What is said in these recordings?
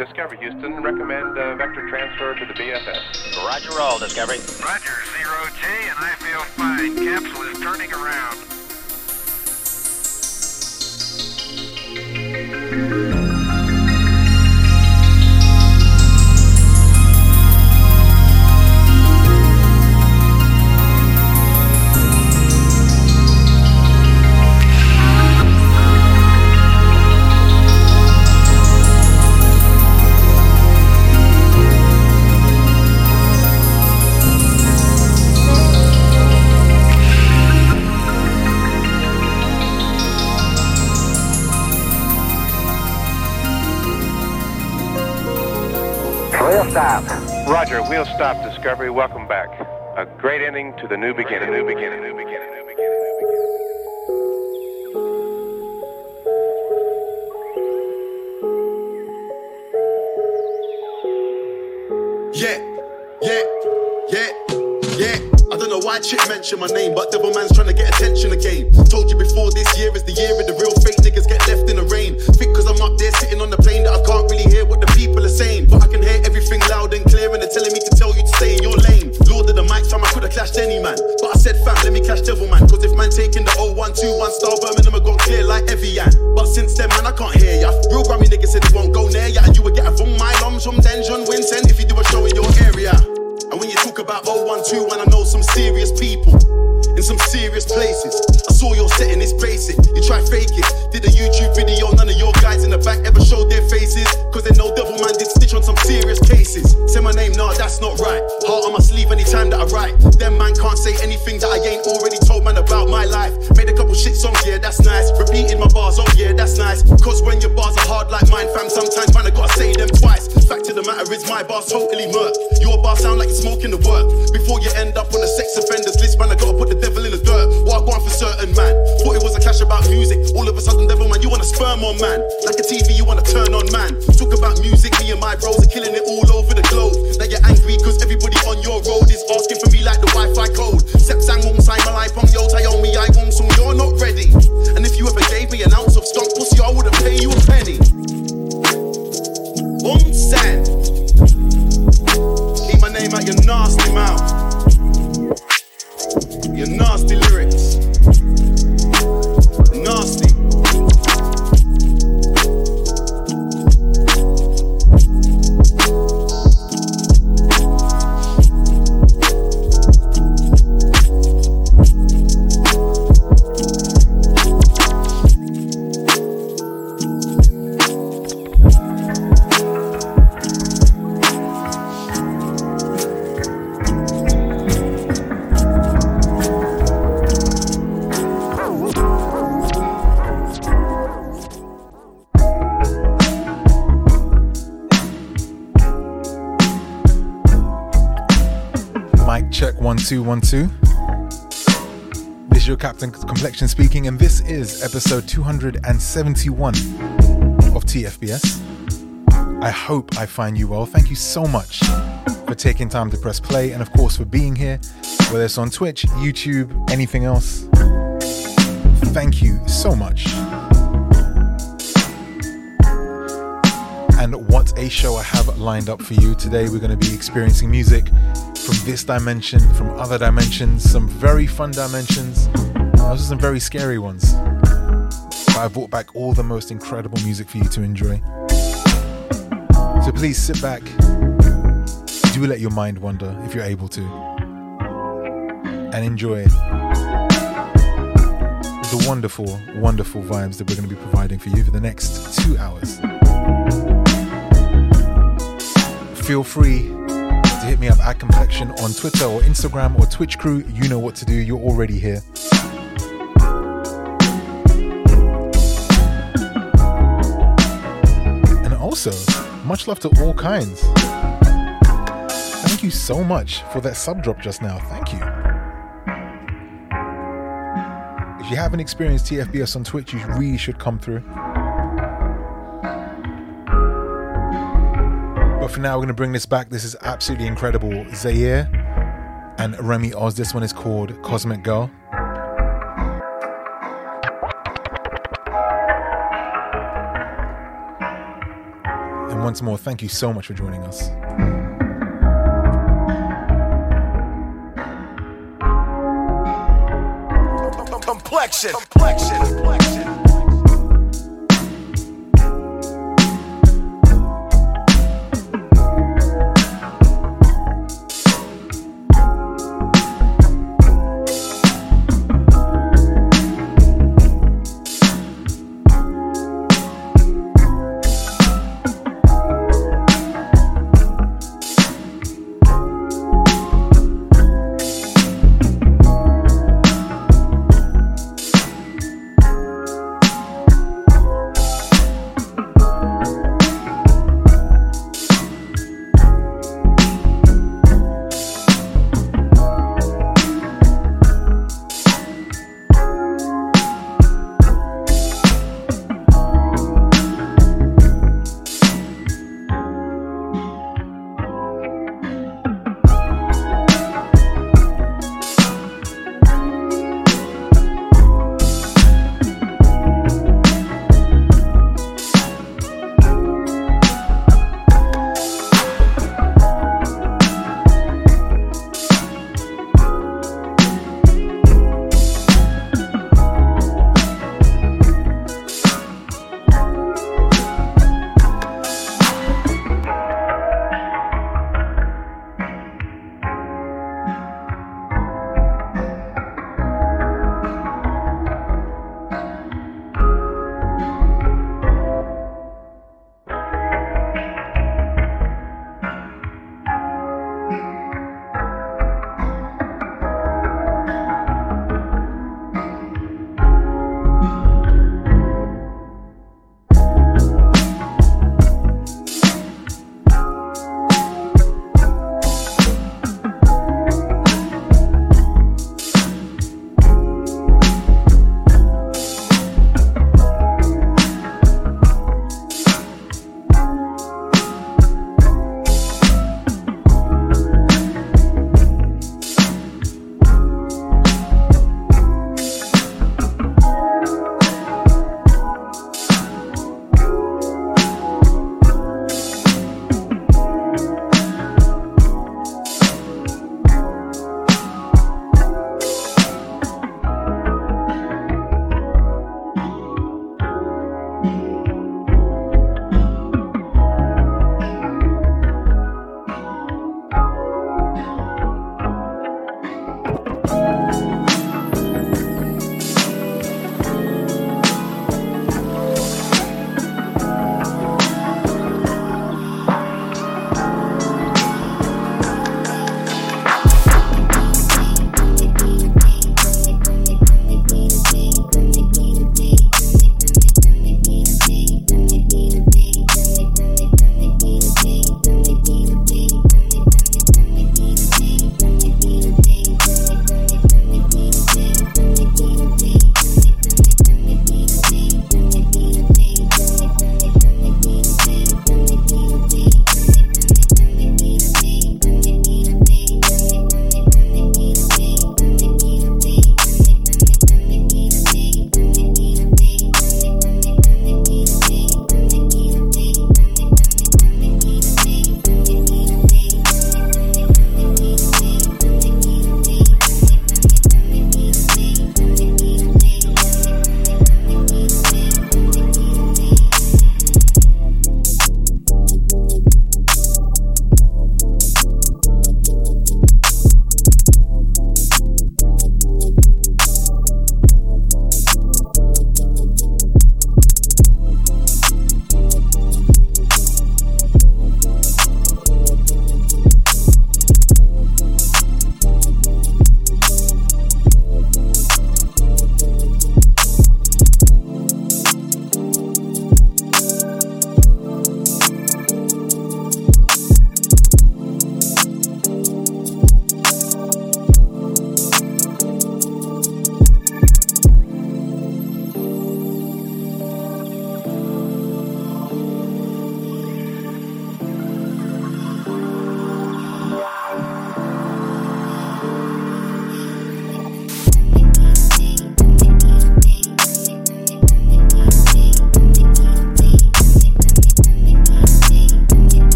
Discovery, Houston. Recommend uh, vector transfer to the BFS. Roger roll, Discovery. Roger, zero G, and I feel fine. Capsule is turning around. Stop, Discovery. Welcome back. A great ending to the new beginning. New beginning. New beginning. Yeah, yeah, yeah, yeah. I don't know why Chip mentioned my name, but Devil Man's trying to get attention again. Told you before this year is the year of the fam, let me catch Devil Man. Cause if man taking the 0121 star Birmingham, I gone clear like Evian. But since then, man, I can't hear ya. Real Grammy niggas said it won't go near ya. And you would get a from my lums from John Vincent if you do a show in your area. And when you talk about 012, and I know some serious people in some serious places. Saw your setting, it's basic. You try fake it. Did a YouTube video, none of your guys in the back ever showed their faces. Cause they know Devil Man did stitch on some serious cases. Say my name, nah, that's not right. Heart on my sleeve anytime that I write. Them man can't say anything that I ain't already told man about my life. Made a couple shit songs, yeah, that's nice. Repeating my bars, oh yeah, that's nice. Cause when your bars are hard like mine, fam, sometimes man, I gotta say them twice. Fact of the matter is, my bars totally murk. Your bars sound like you're smoking the work. Before you end up on a sex offenders one man. Thought it was a clash about music. All of a sudden, devil, man, you wanna sperm on, man. Like a TV, you wanna turn on, man. Talk about music, me and my bros are killing it all over the globe. Now you're angry cause everybody on your road is asking for me like the two one two. This is your Captain Complexion speaking, and this is episode 271 of TFBS. I hope I find you well. Thank you so much for taking time to press play, and of course for being here, whether it's on Twitch, YouTube, anything else. Thank you so much. And what a show I have lined up for you. Today we're going to be experiencing music from this dimension, from other dimensions, some very fun dimensions, uh, also some very scary ones. But I brought back all the most incredible music for you to enjoy. So please sit back, do let your mind wander if you're able to, and enjoy the wonderful, wonderful vibes that we're going to be providing for you for the next two hours. Feel free hit me up at Complexion on Twitter or Instagram or Twitch crew. You know what to do, you're already here. And also, much love to all kinds. Thank you so much for that sub drop just now. Thank you. If you haven't experienced TFBS on Twitch, you really should come through. But for now, we're going to bring this back. This is absolutely incredible. Zaire and Remi Oz. This one is called Cosmic Girl. And once more, thank you so much for joining us. Complexion. Complexion. Complexion.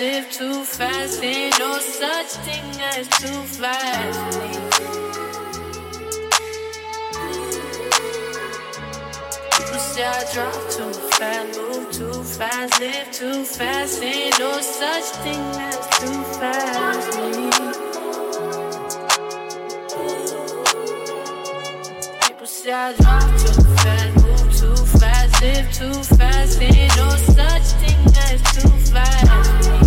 Live too fast. Ain't no such thing as too fast. People say I drive too fast, move too fast, live too fast. Ain't no such thing as too fast. People say I drive too fast, move too fast, live too fast. Ain't no such thing as too fast.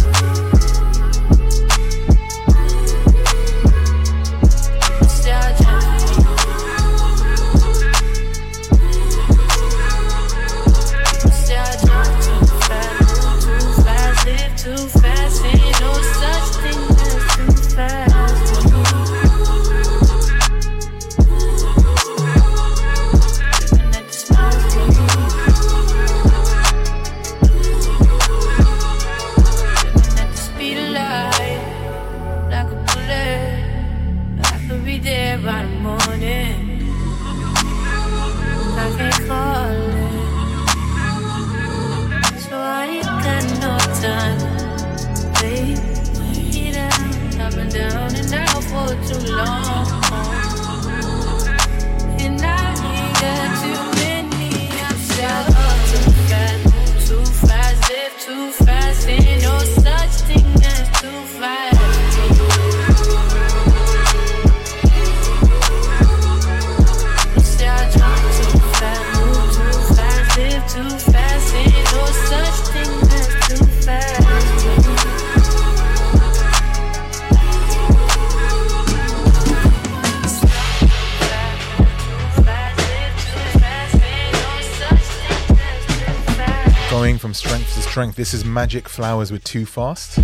From strength to strength. This is Magic Flowers with Too Fast.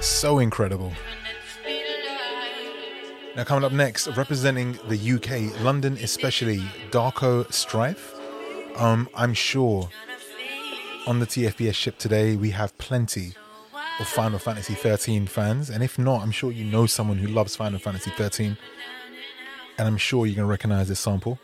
So incredible. Now, coming up next, representing the UK, London especially, Darkosstrife. Um, I'm sure on the TFBS ship today we have plenty of Final Fantasy 13 fans, and if not, I'm sure you know someone who loves Final Fantasy 13, and I'm sure you're gonna recognize this sample.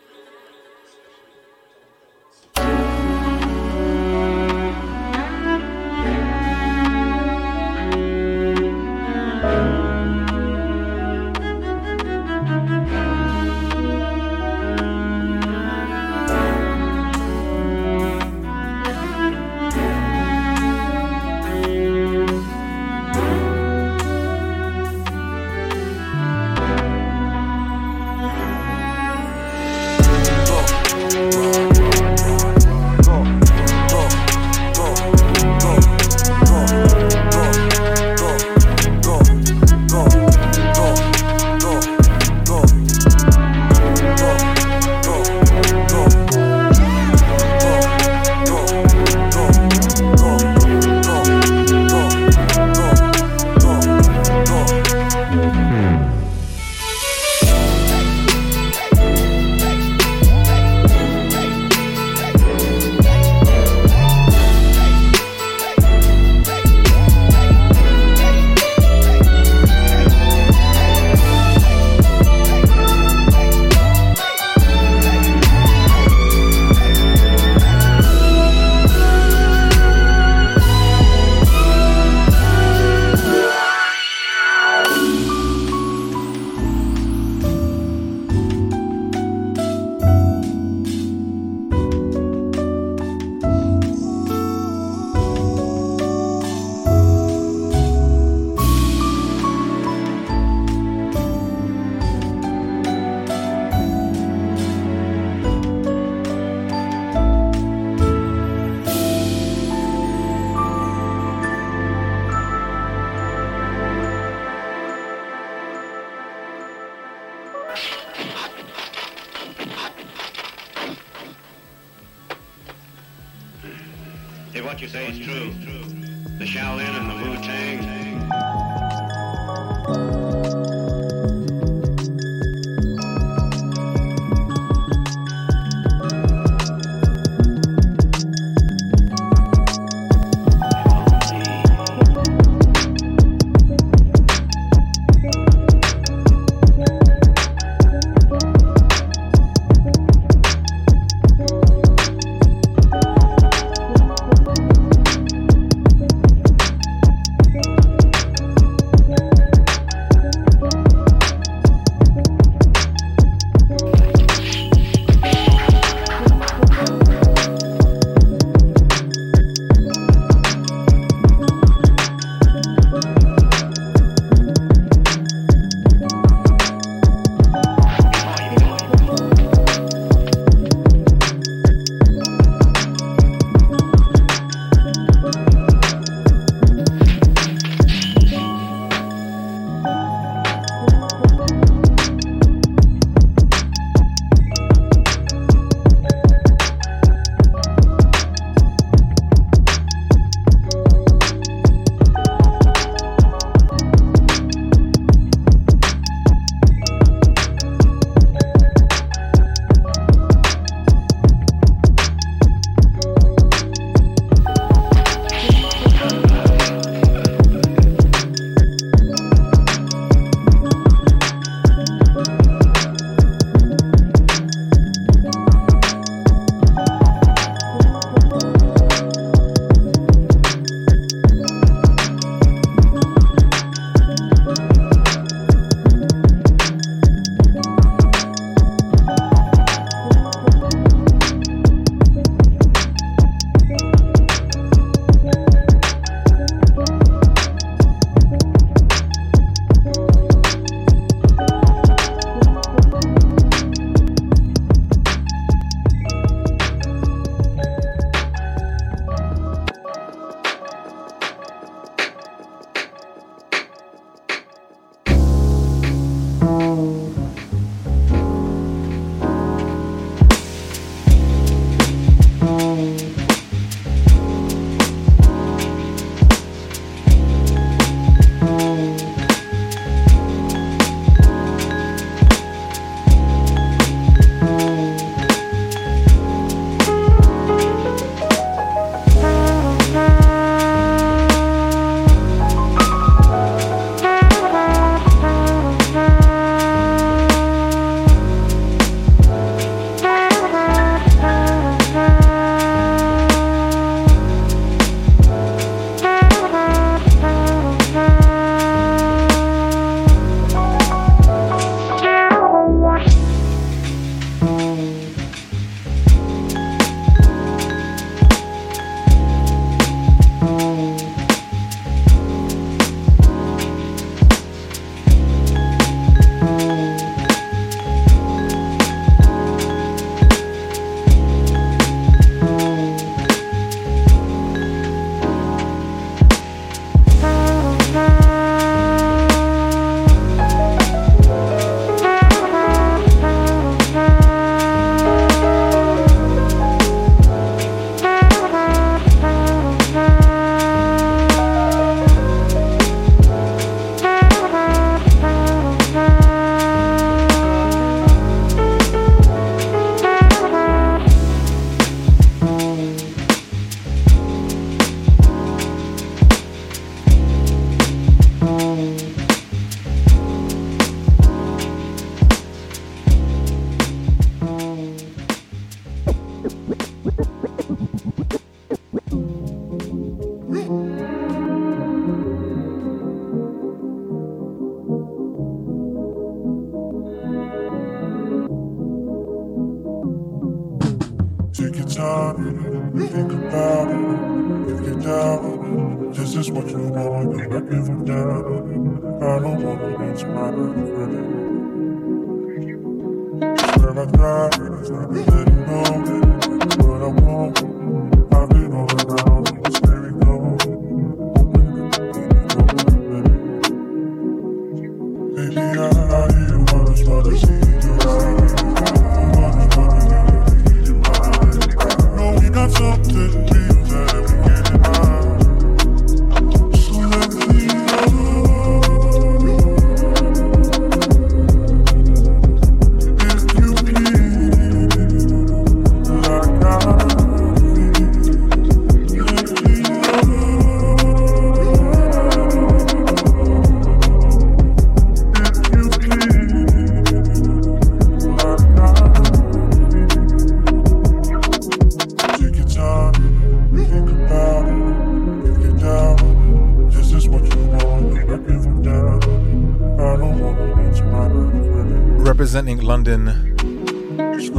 representing London,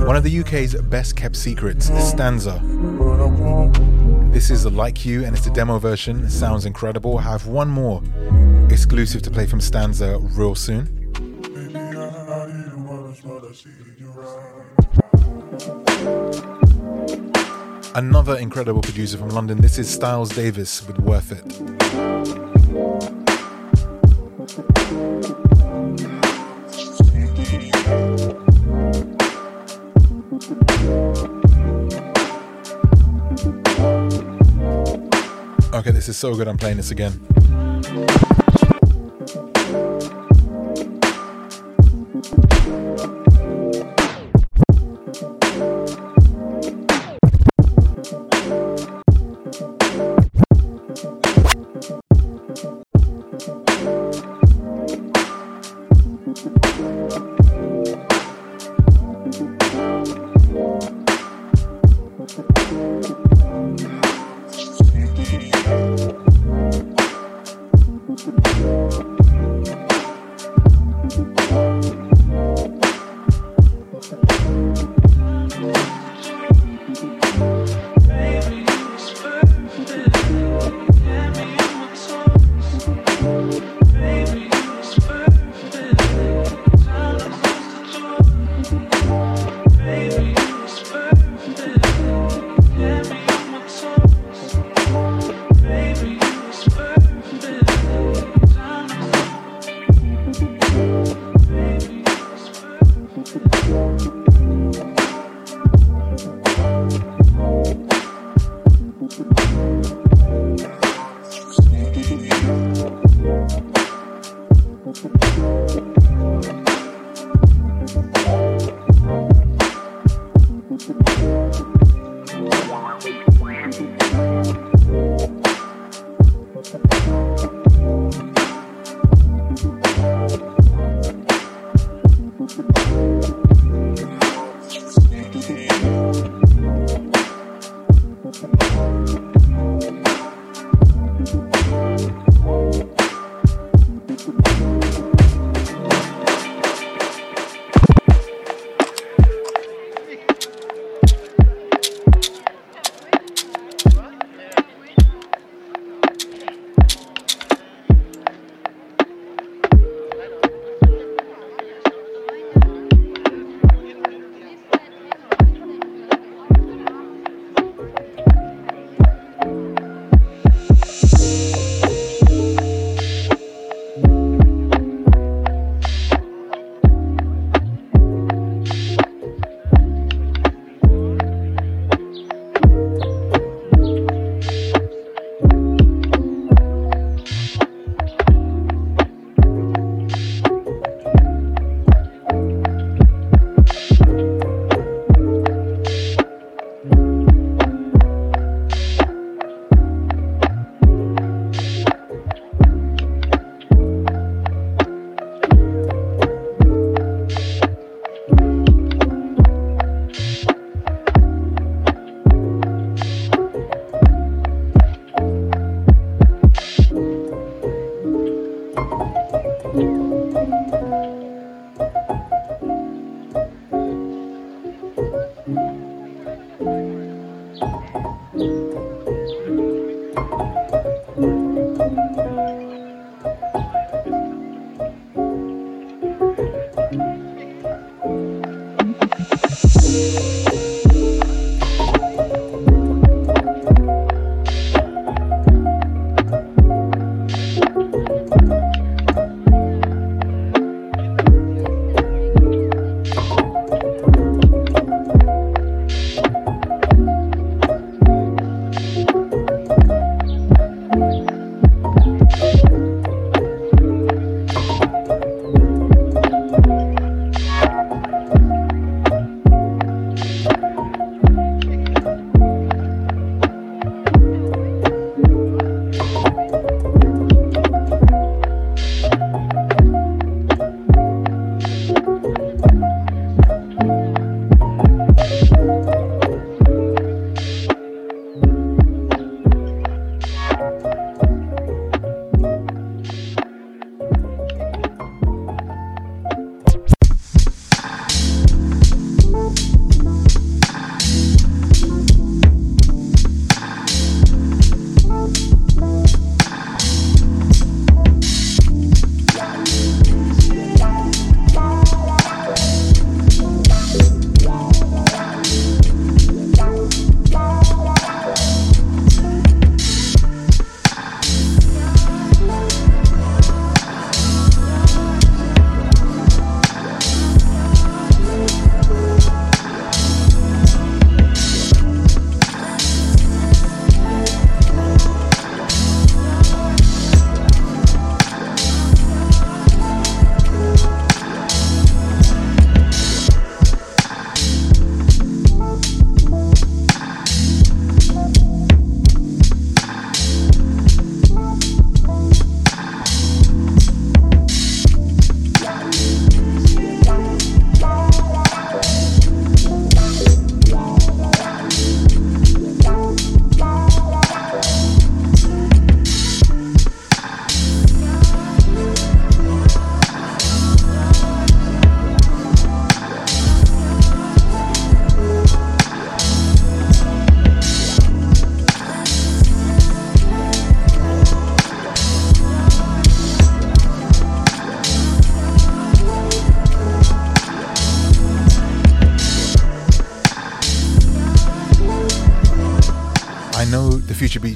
one of the UK's best kept secrets, Stanzah. This is Like You and it's the demo version. It sounds incredible. I have one more exclusive to play from Stanzah real soon. Another incredible producer from London. This is Styles Davis with Worth It. so good I'm playing this again.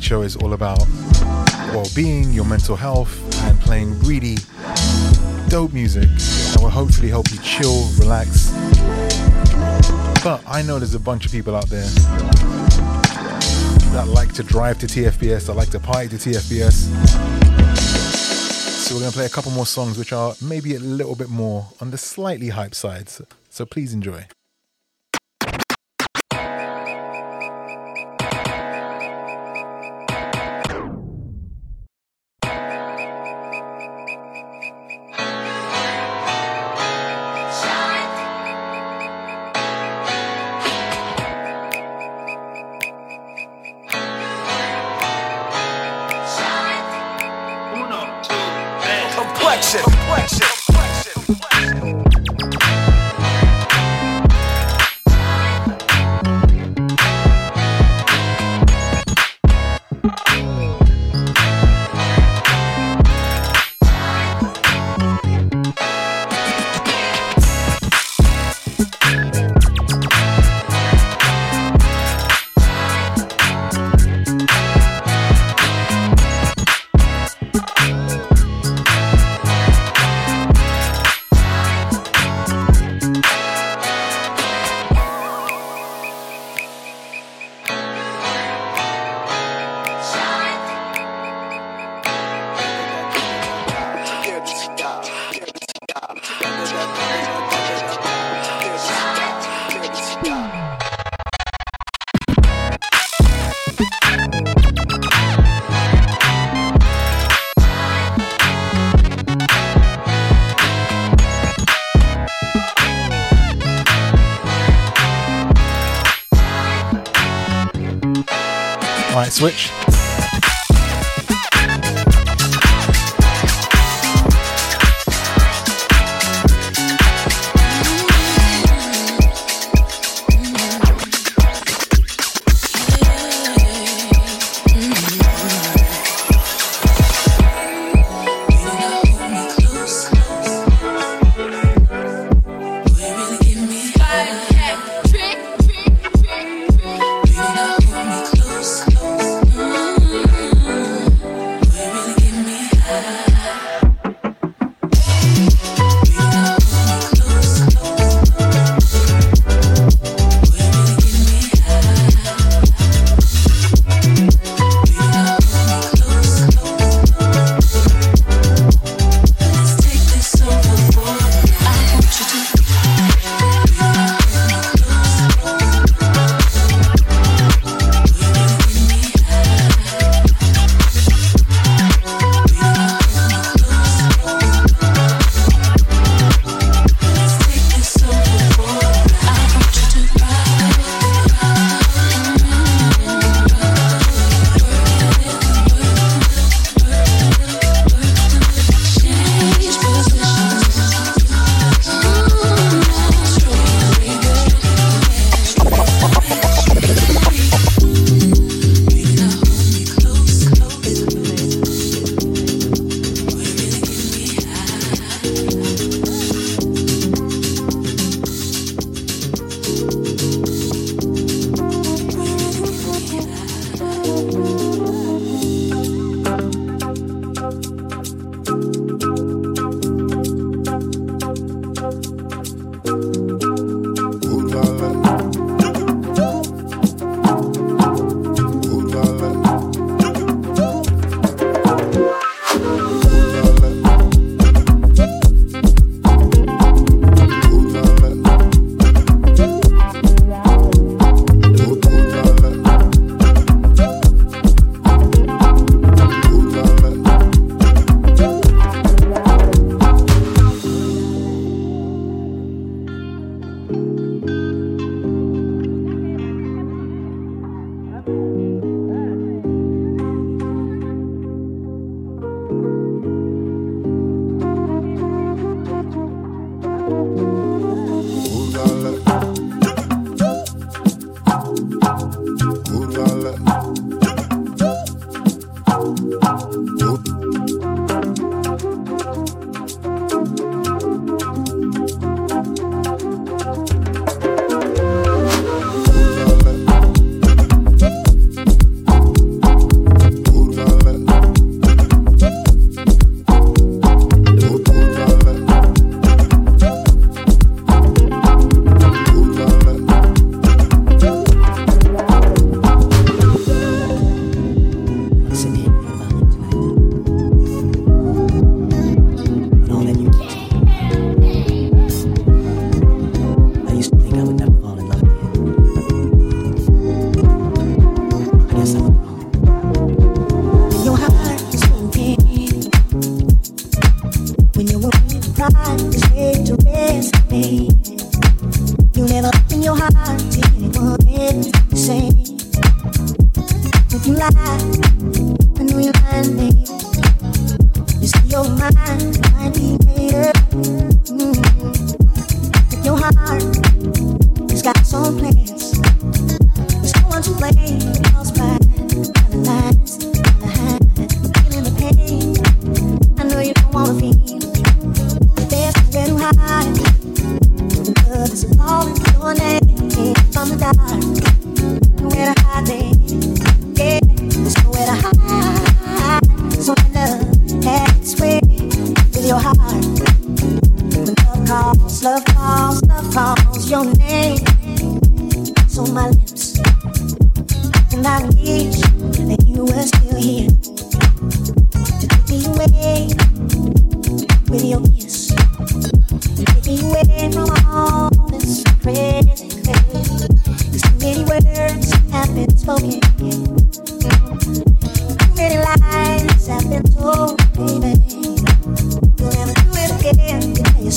Show is all about well being, your mental health, and playing really dope music that will hopefully help you chill, relax. But I know there's a bunch of people out there that like to drive to TFBS, that like to party to TFBS. So we're going to play a couple more songs which are maybe a little bit more on the slightly hype side. So, so please enjoy. Switch.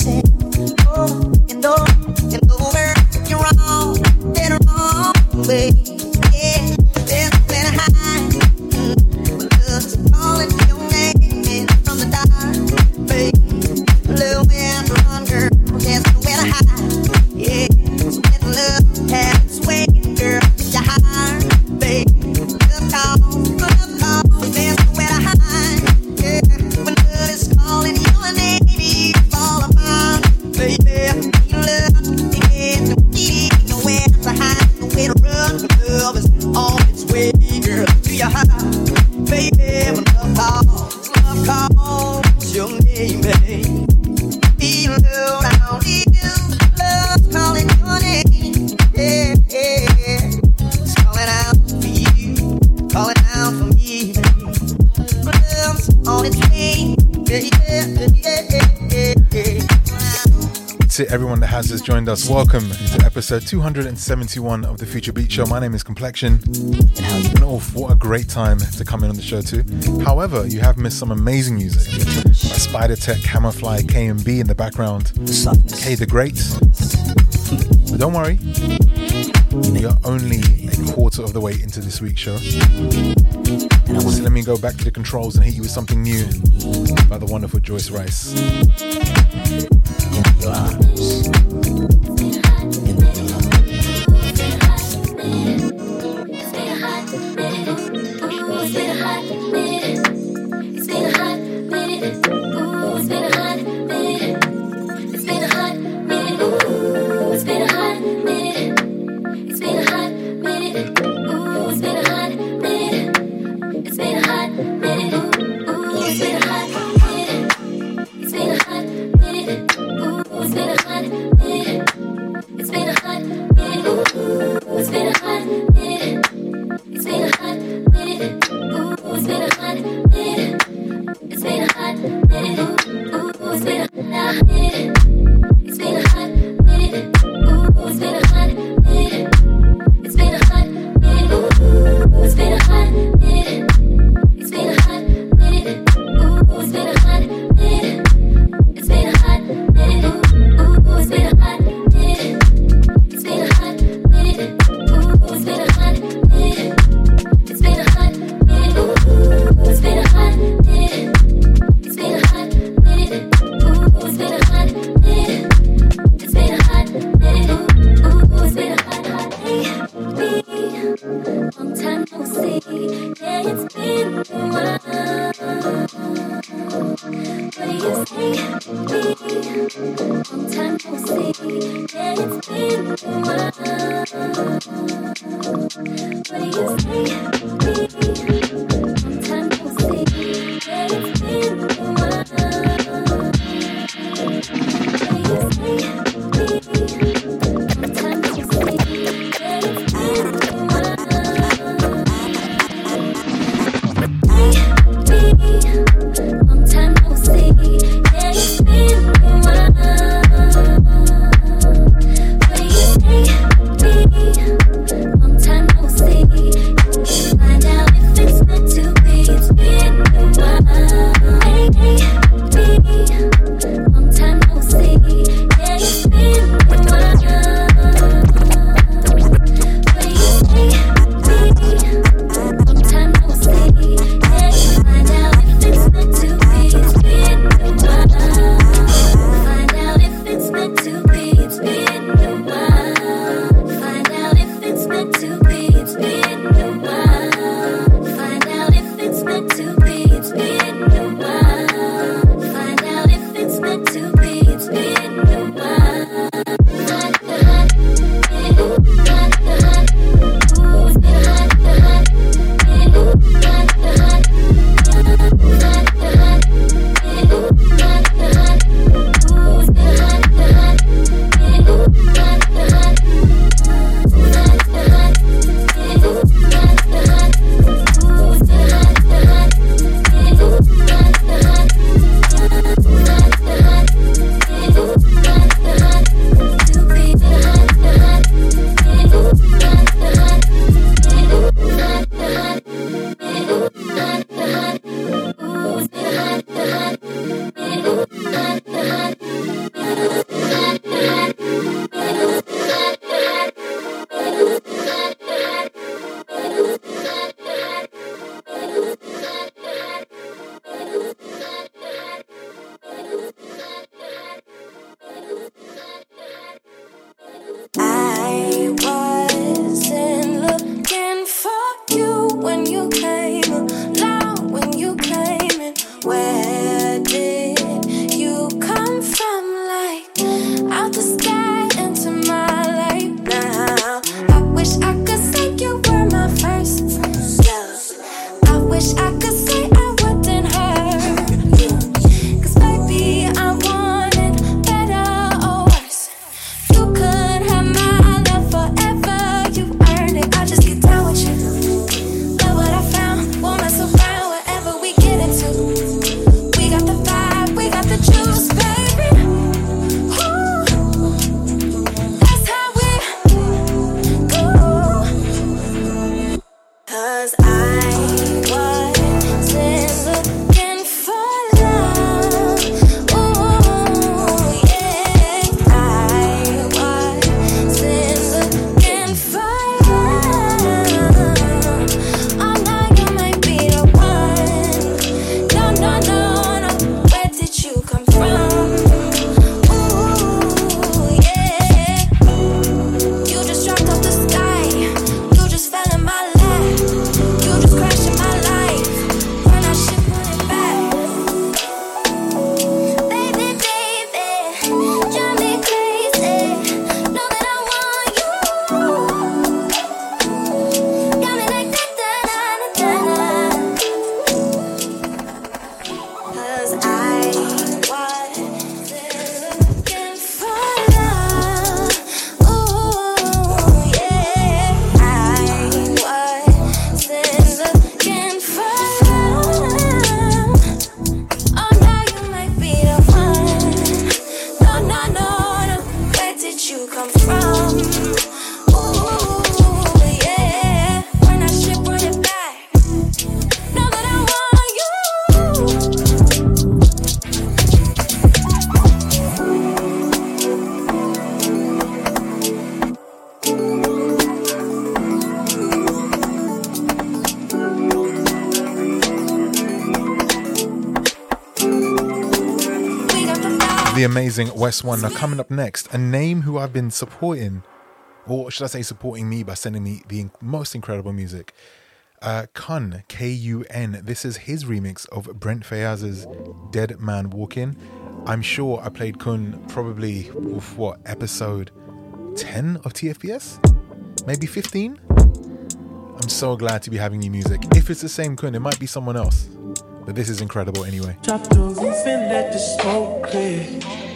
places. Joined us, welcome to episode 271 of the Future Beats Show. My name is Complexion. And oh, what a great time to come in on the show too. However, you have missed some amazing music by Spider Tech, Camoufly, KMB in the background, Kdagreat. But don't worry, we are only a quarter of the way into this week's show. So let me go back to the controls and hit you with something new by the wonderful Joyce Wrice. amazing West One. Now, coming up next, a name who I've been supporting, or should I say, supporting me by sending me the most incredible music. Uh, Kun, K U N. This is his remix of Brent Faiyaz's Dead Man Walking. I'm sure I played Kun probably, oof, what, episode 10 of TFBS? Maybe 15? I'm so glad to be having new music. If it's the same Kun, it might be someone else. But this is incredible anyway. The roof and let the smoke clear.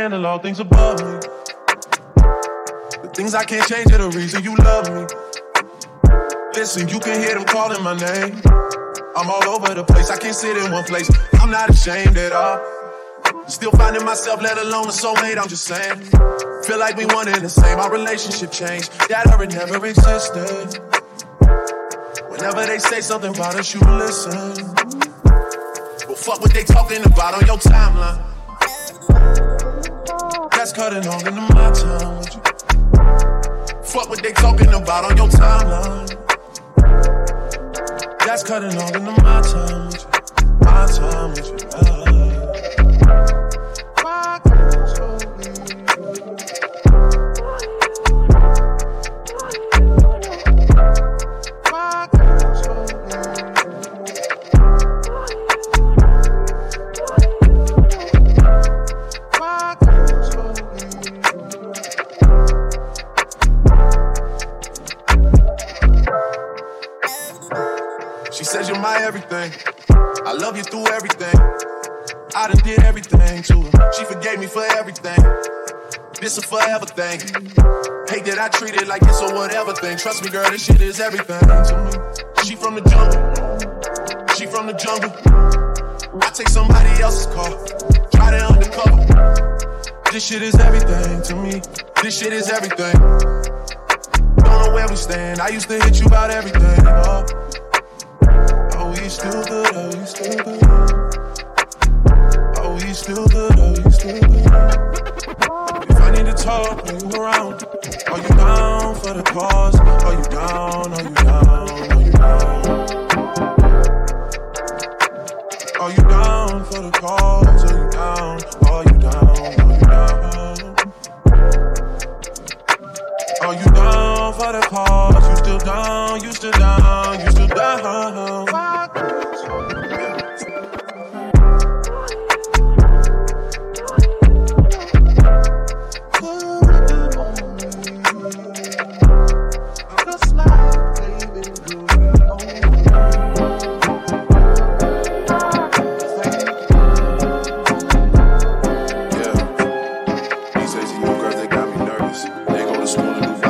Handle all things above me. The things I can't change are the reason you love me. Listen, you can hear them calling my name. I'm all over the place, I can't sit in one place. I'm not ashamed at all. Still finding myself, let alone a soulmate, I'm just saying. Feel like we one and the same, our relationship changed. That or never existed. Whenever they say something about us, you listen. Well, fuck what they talking about on your timeline. That's cutting all into my time with you. Fuck what they talking about on your timeline. That's cutting all into my time with you. My time with you. I love you through everything. I done did everything to her. She forgave me for everything. This a forever thing. Hate that I treat it like this or whatever thing. Trust me, girl, this shit is everything to me. She from the jungle. She from the jungle. I take somebody else's car. Try to undercover. This shit is everything to me. This shit is everything. Don't know where we stand. I used to hit you about everything. Oh, we still good. Oh, we still good. Oh, we still good. Oh, we still good. If I need to talk, are you around? Are you down for the cause? Are you down? Are you down? Are you down? Are you down for the cause? Are you down? Are you down? Are you down? Are you down for the cause? You still down? You still down? You still down? Go to school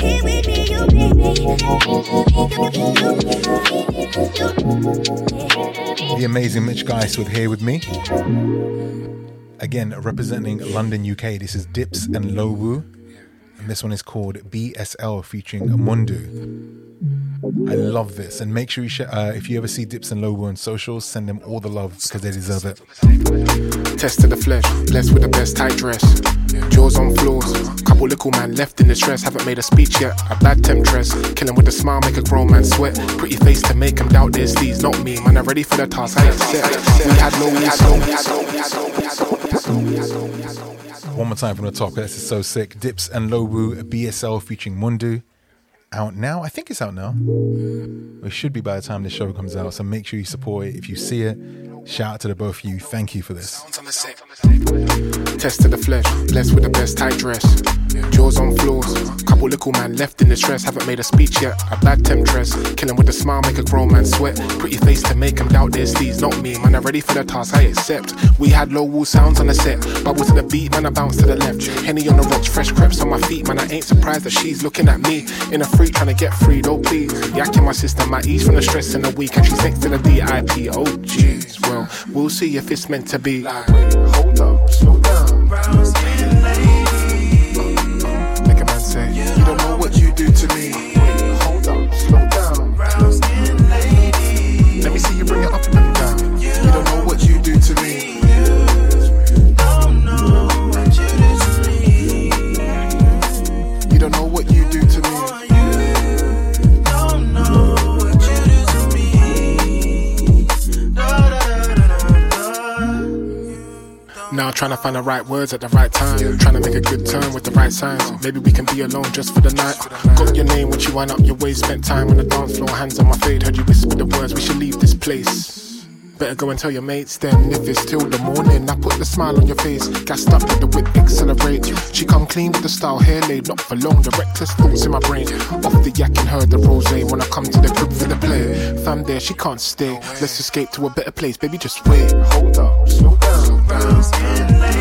The amazing Mitch Geiswood here with me. Again, representing London, UK. This is Dips and Lo-Wu. And this one is called BSL featuring Mundu. I love this. And make sure you share, uh, if you ever see Dips and Lo-Wu on socials, send them all the love because they deserve it. Test to the flesh, blessed with the best tight dress. Jaws on floors, couple little man left in the stress. Haven't made a speech yet. A bad temptress, kill him with a smile, make a grown man sweat. Pretty face to make him doubt there's these, not me. Man, I'm ready for the task. I accept. We had no, we had no, we had no, we had no, we had no, we had no, we had no. One more time from the top. This is so sick. Dips and Lo-Wu, BSL featuring Mundu. Out now. I think it's out now. It should be by the time the show comes out. So make sure you support it. If you see it, shout out to the both of you. Thank you for this. Test to the flesh, blessed with the best tight dress. Jaws on floors, couple little man left in the stress. Haven't made a speech yet. A bad temptress, kill him with a smile, make a grown man sweat. Pretty face to make him doubt this. these, not me. Man, I'm ready for the task, I accept. We had low wall sounds on the set, bubble to the beat, man, I bounce to the left. Henny on the rocks, fresh crepes on my feet, man, I ain't surprised that she's looking at me. In a trying to get free, though, please. Yak in my sister I ease from the stress in the week, and she's next to the DIP. Oh jeez, well, we'll see if it's meant to be. Like, hold up, slow down. Now trying to find the right words at the right time. Trying to make a good turn with the right signs. Maybe we can be alone just for the night. Got your name, what you wind up your waist. Spent time on the dance floor, hands on my fade. Heard you whisper the words, we should leave this place. Better go and tell your mates then. If it's till the morning, I put the smile on your face. Gassed up, let the whip accelerate. She come clean with the style, hair laid, not for long. The reckless thoughts in my brain. Off the yak and her the rose. When I come to the crib for the play, fam there, she can't stay. Let's escape to a better place, baby. Just wait. Hold up, slow down, slow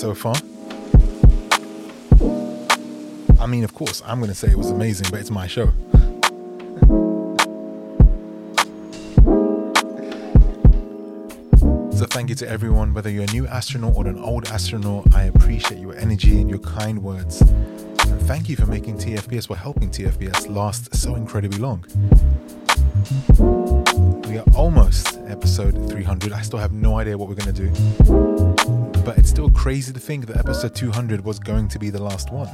so far. I mean, of course, I'm going to say it was amazing, but it's my show. So, thank you to everyone, whether you're a new astronaut or an old astronaut. I appreciate your energy and your kind words. And thank you for making TFBS, for helping TFBS last so incredibly long. We are almost episode 300. I still have no idea what we're going to do. But it's still crazy to think that episode 200 was going to be the last one.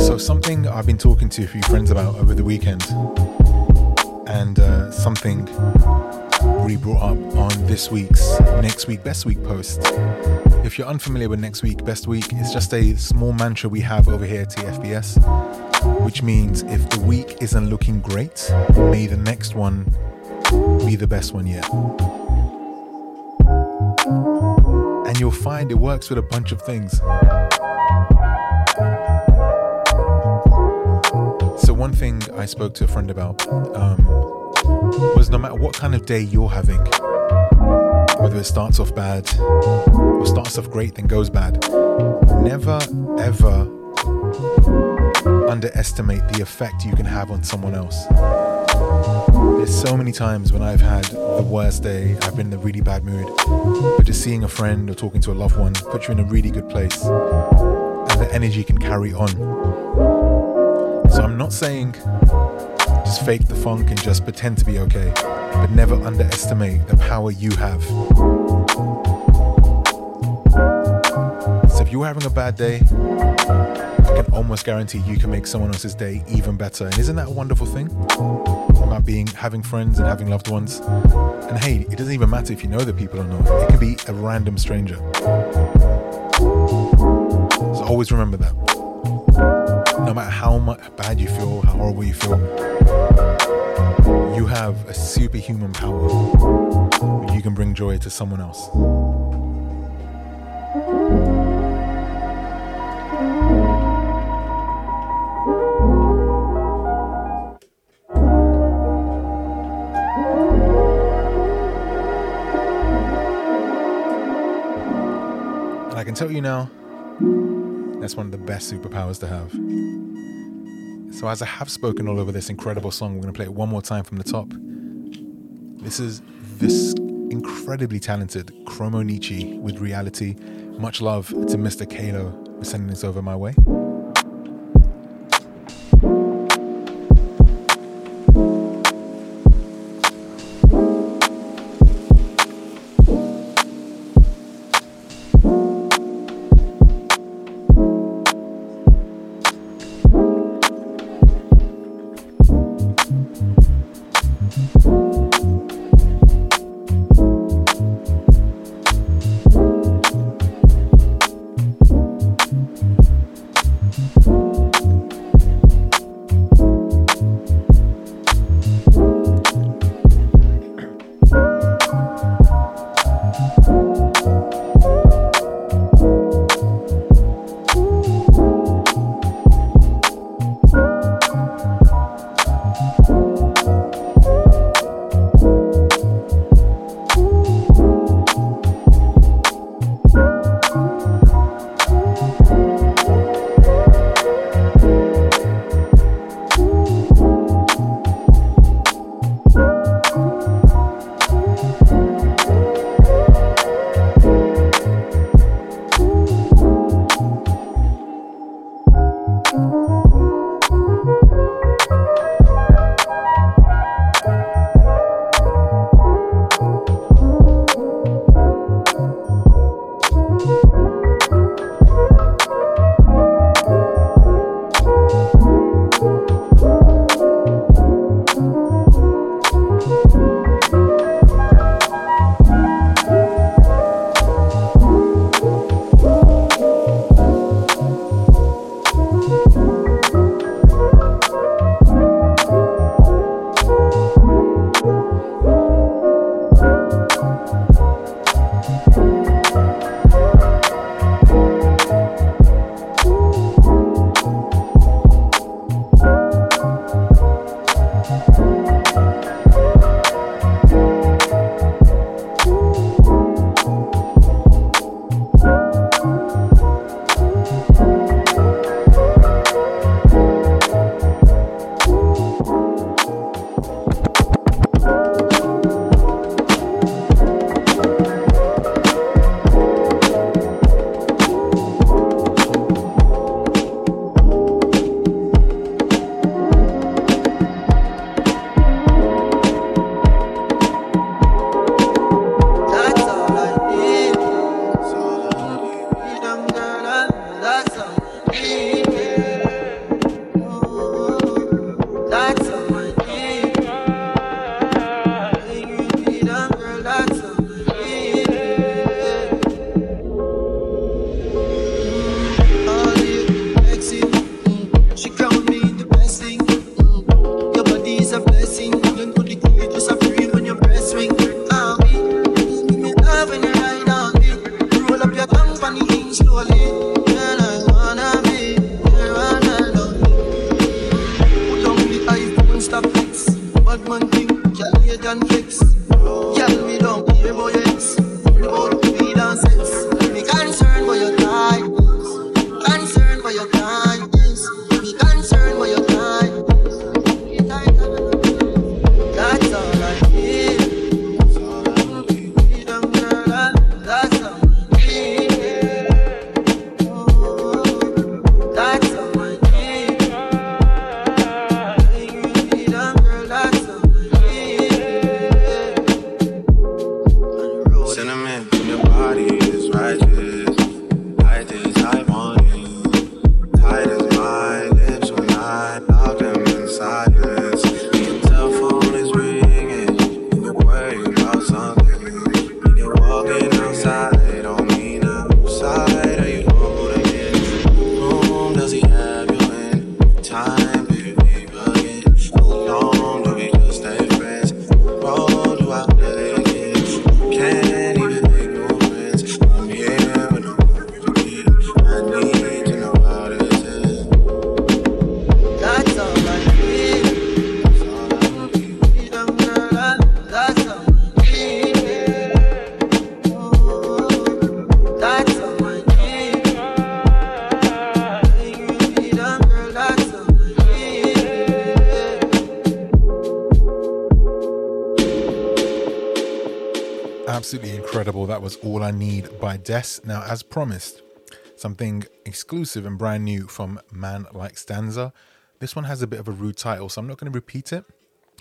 So, something I've been talking to a few friends about over the weekend, this week's Next Week Best Week post. If you're unfamiliar with Next Week Best Week, it's just a small mantra we have over here at TFBS, which means if the week isn't looking great, may the next one be the best one yet. And you'll find it works with a bunch of things. So, one thing I spoke to a friend about um, was no matter what kind of day you're having, whether it starts off bad or starts off great, then goes bad, never ever underestimate the effect you can have on someone else. There's so many times when I've had the worst day, I've been in a really bad mood, but just seeing a friend or talking to a loved one puts you in a really good place, and the energy can carry on. So I'm not saying just fake the funk and just pretend to be okay, but never underestimate the power you have. So if you're having a bad day, I can almost guarantee you can make someone else's day even better. And isn't that a wonderful thing? About being having friends and having loved ones. And hey, it doesn't even matter if you know the people or not. It can be a random stranger. So always remember that no matter how much bad you feel, how horrible you feel, you have a superhuman power. You can bring joy to someone else. And I can tell you now, that's one of the best superpowers to have. So, as I have spoken all over this incredible song, we're going to play it one more time from the top. This is this incredibly talented Chromonicci with reality. Much love to Mr. Kalo for sending this over my way. Absolutely incredible. That was All I Need by Des. Now, as promised, something exclusive and brand new from Man Like Stanzah. This one has a bit of a rude title, so I'm not going to repeat it.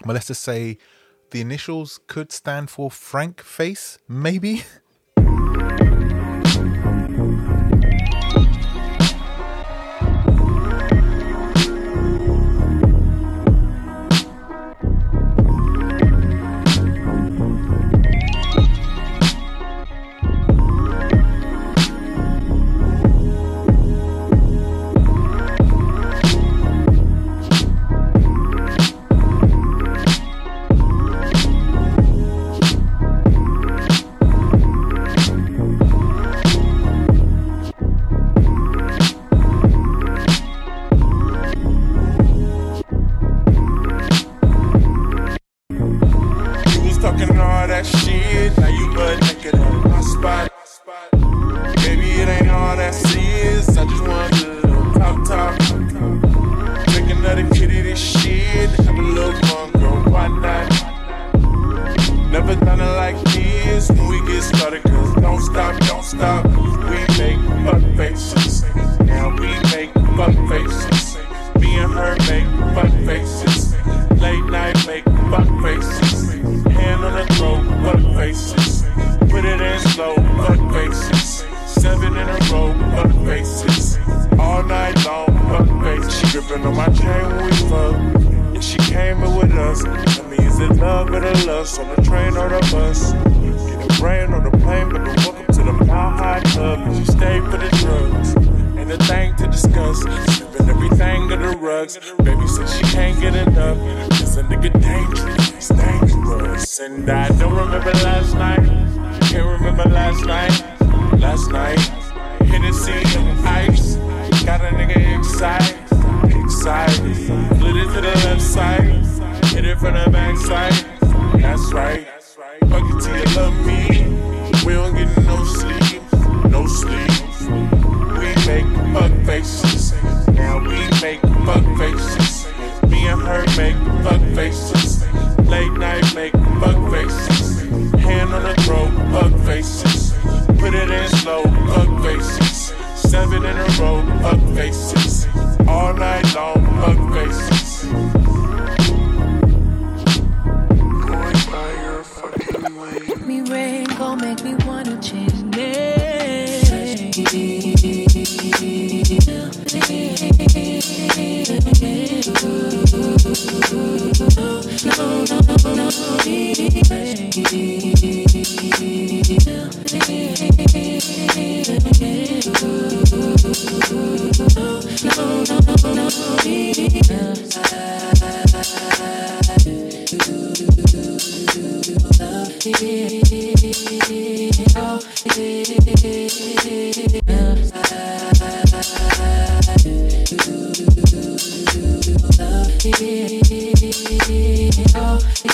But let's just say the initials could stand for Frank Face, maybe.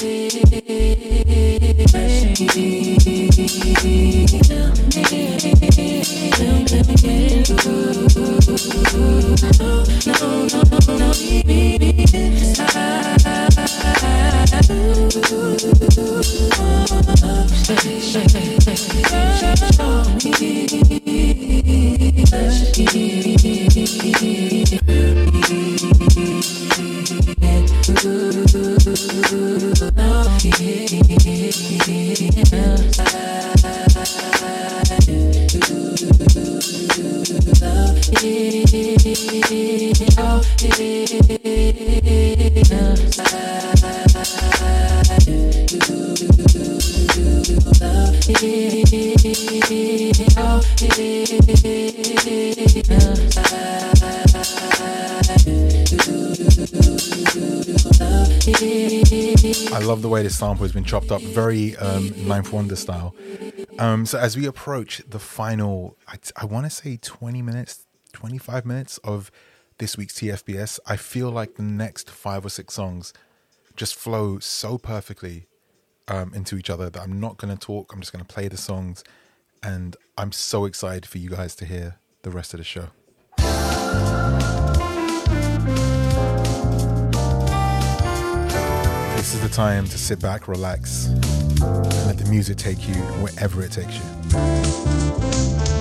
it. this sample has been chopped up very um, Ninth Wonder style. Um, so as we approach the final, I, I want to say 20 minutes, 25 minutes of this week's TFBS, I feel like the next five or six songs just flow so perfectly um, into each other that I'm not going to talk. I'm just going to play the songs. And I'm so excited for you guys to hear the rest of the show. This is the time to sit back, relax, and let the music take you wherever it takes you.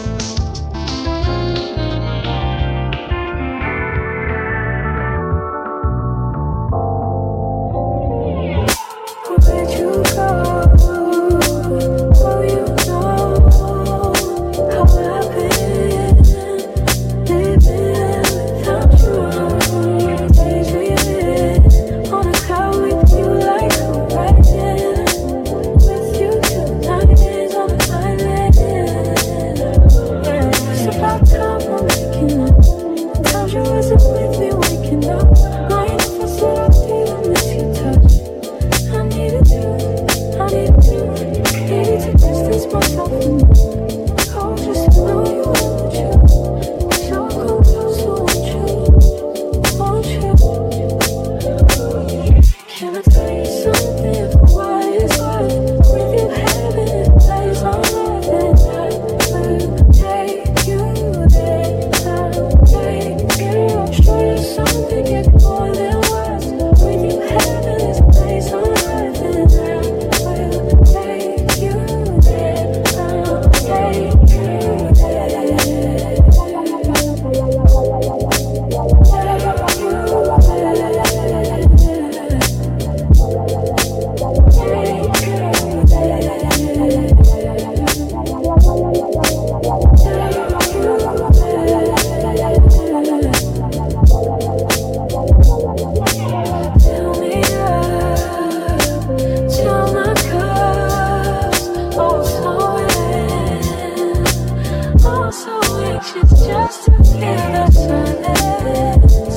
just to feel the silence.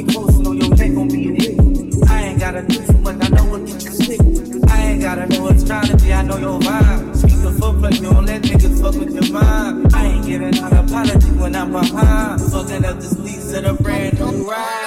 Me close and your neck gon' be an hit. I ain't gotta do too much, I know what you sick. I ain't gotta know astrology, I know your vibe. Speak the footplay, you don't let niggas fuck with your mind. I ain't giving out apology when I'm behind. Fucking up the lease of the brand new ride.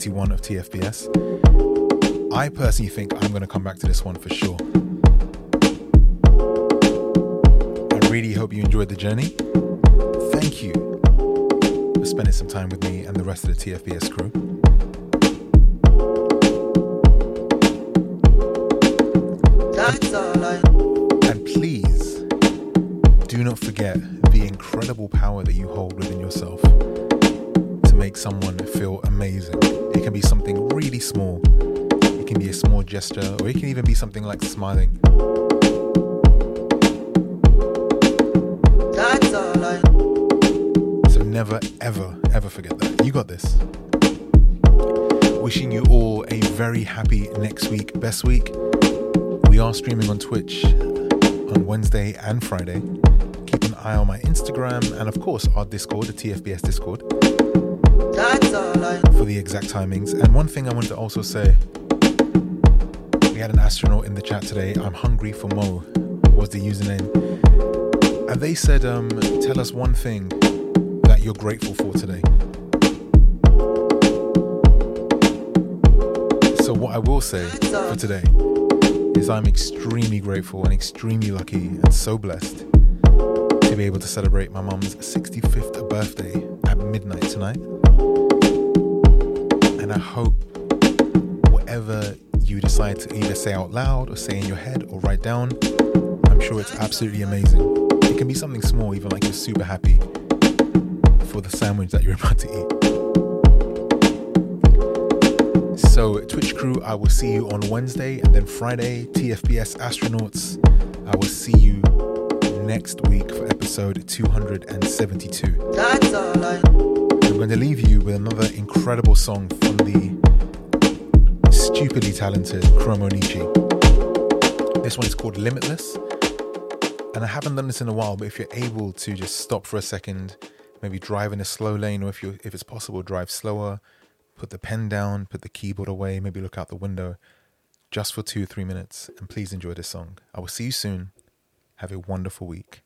271 of TFBS. I personally think I'm going to come back to this one for sure. I really hope you enjoyed the journey. Thank you for spending some time with me and the rest of the TFBS next week. We are streaming on Twitch on Wednesday and Friday. Keep an eye on my Instagram and, of course, our Discord, the TFBS Discord, That's all I for the exact timings. And one thing I wanted to also say we had an astronaut in the chat today. I'm hungry for Mo, was the username. And they said, um, tell us one thing that you're grateful for today. Will say for today is I'm extremely grateful and extremely lucky and so blessed to be able to celebrate my mum's 65th birthday at midnight tonight. And I hope whatever you decide to either say out loud or say in your head or write down, I'm sure it's absolutely amazing. It can be something small, even like you're super happy for the sandwich that you're about to eat. So, Twitch crew, I will see you on Wednesday and then Friday. TFBS astronauts, I will see you next week for episode 272. That's all I I'm going to leave you with another incredible song from the stupidly talented Chromo Chromonicci. This one is called Limitless. And I haven't done this in a while, but if you're able to just stop for a second, maybe drive in a slow lane, or if you if it's possible, drive slower, put the pen down, put the keyboard away, maybe look out the window just for two, three minutes, and please enjoy this song. I will see you soon. Have a wonderful week.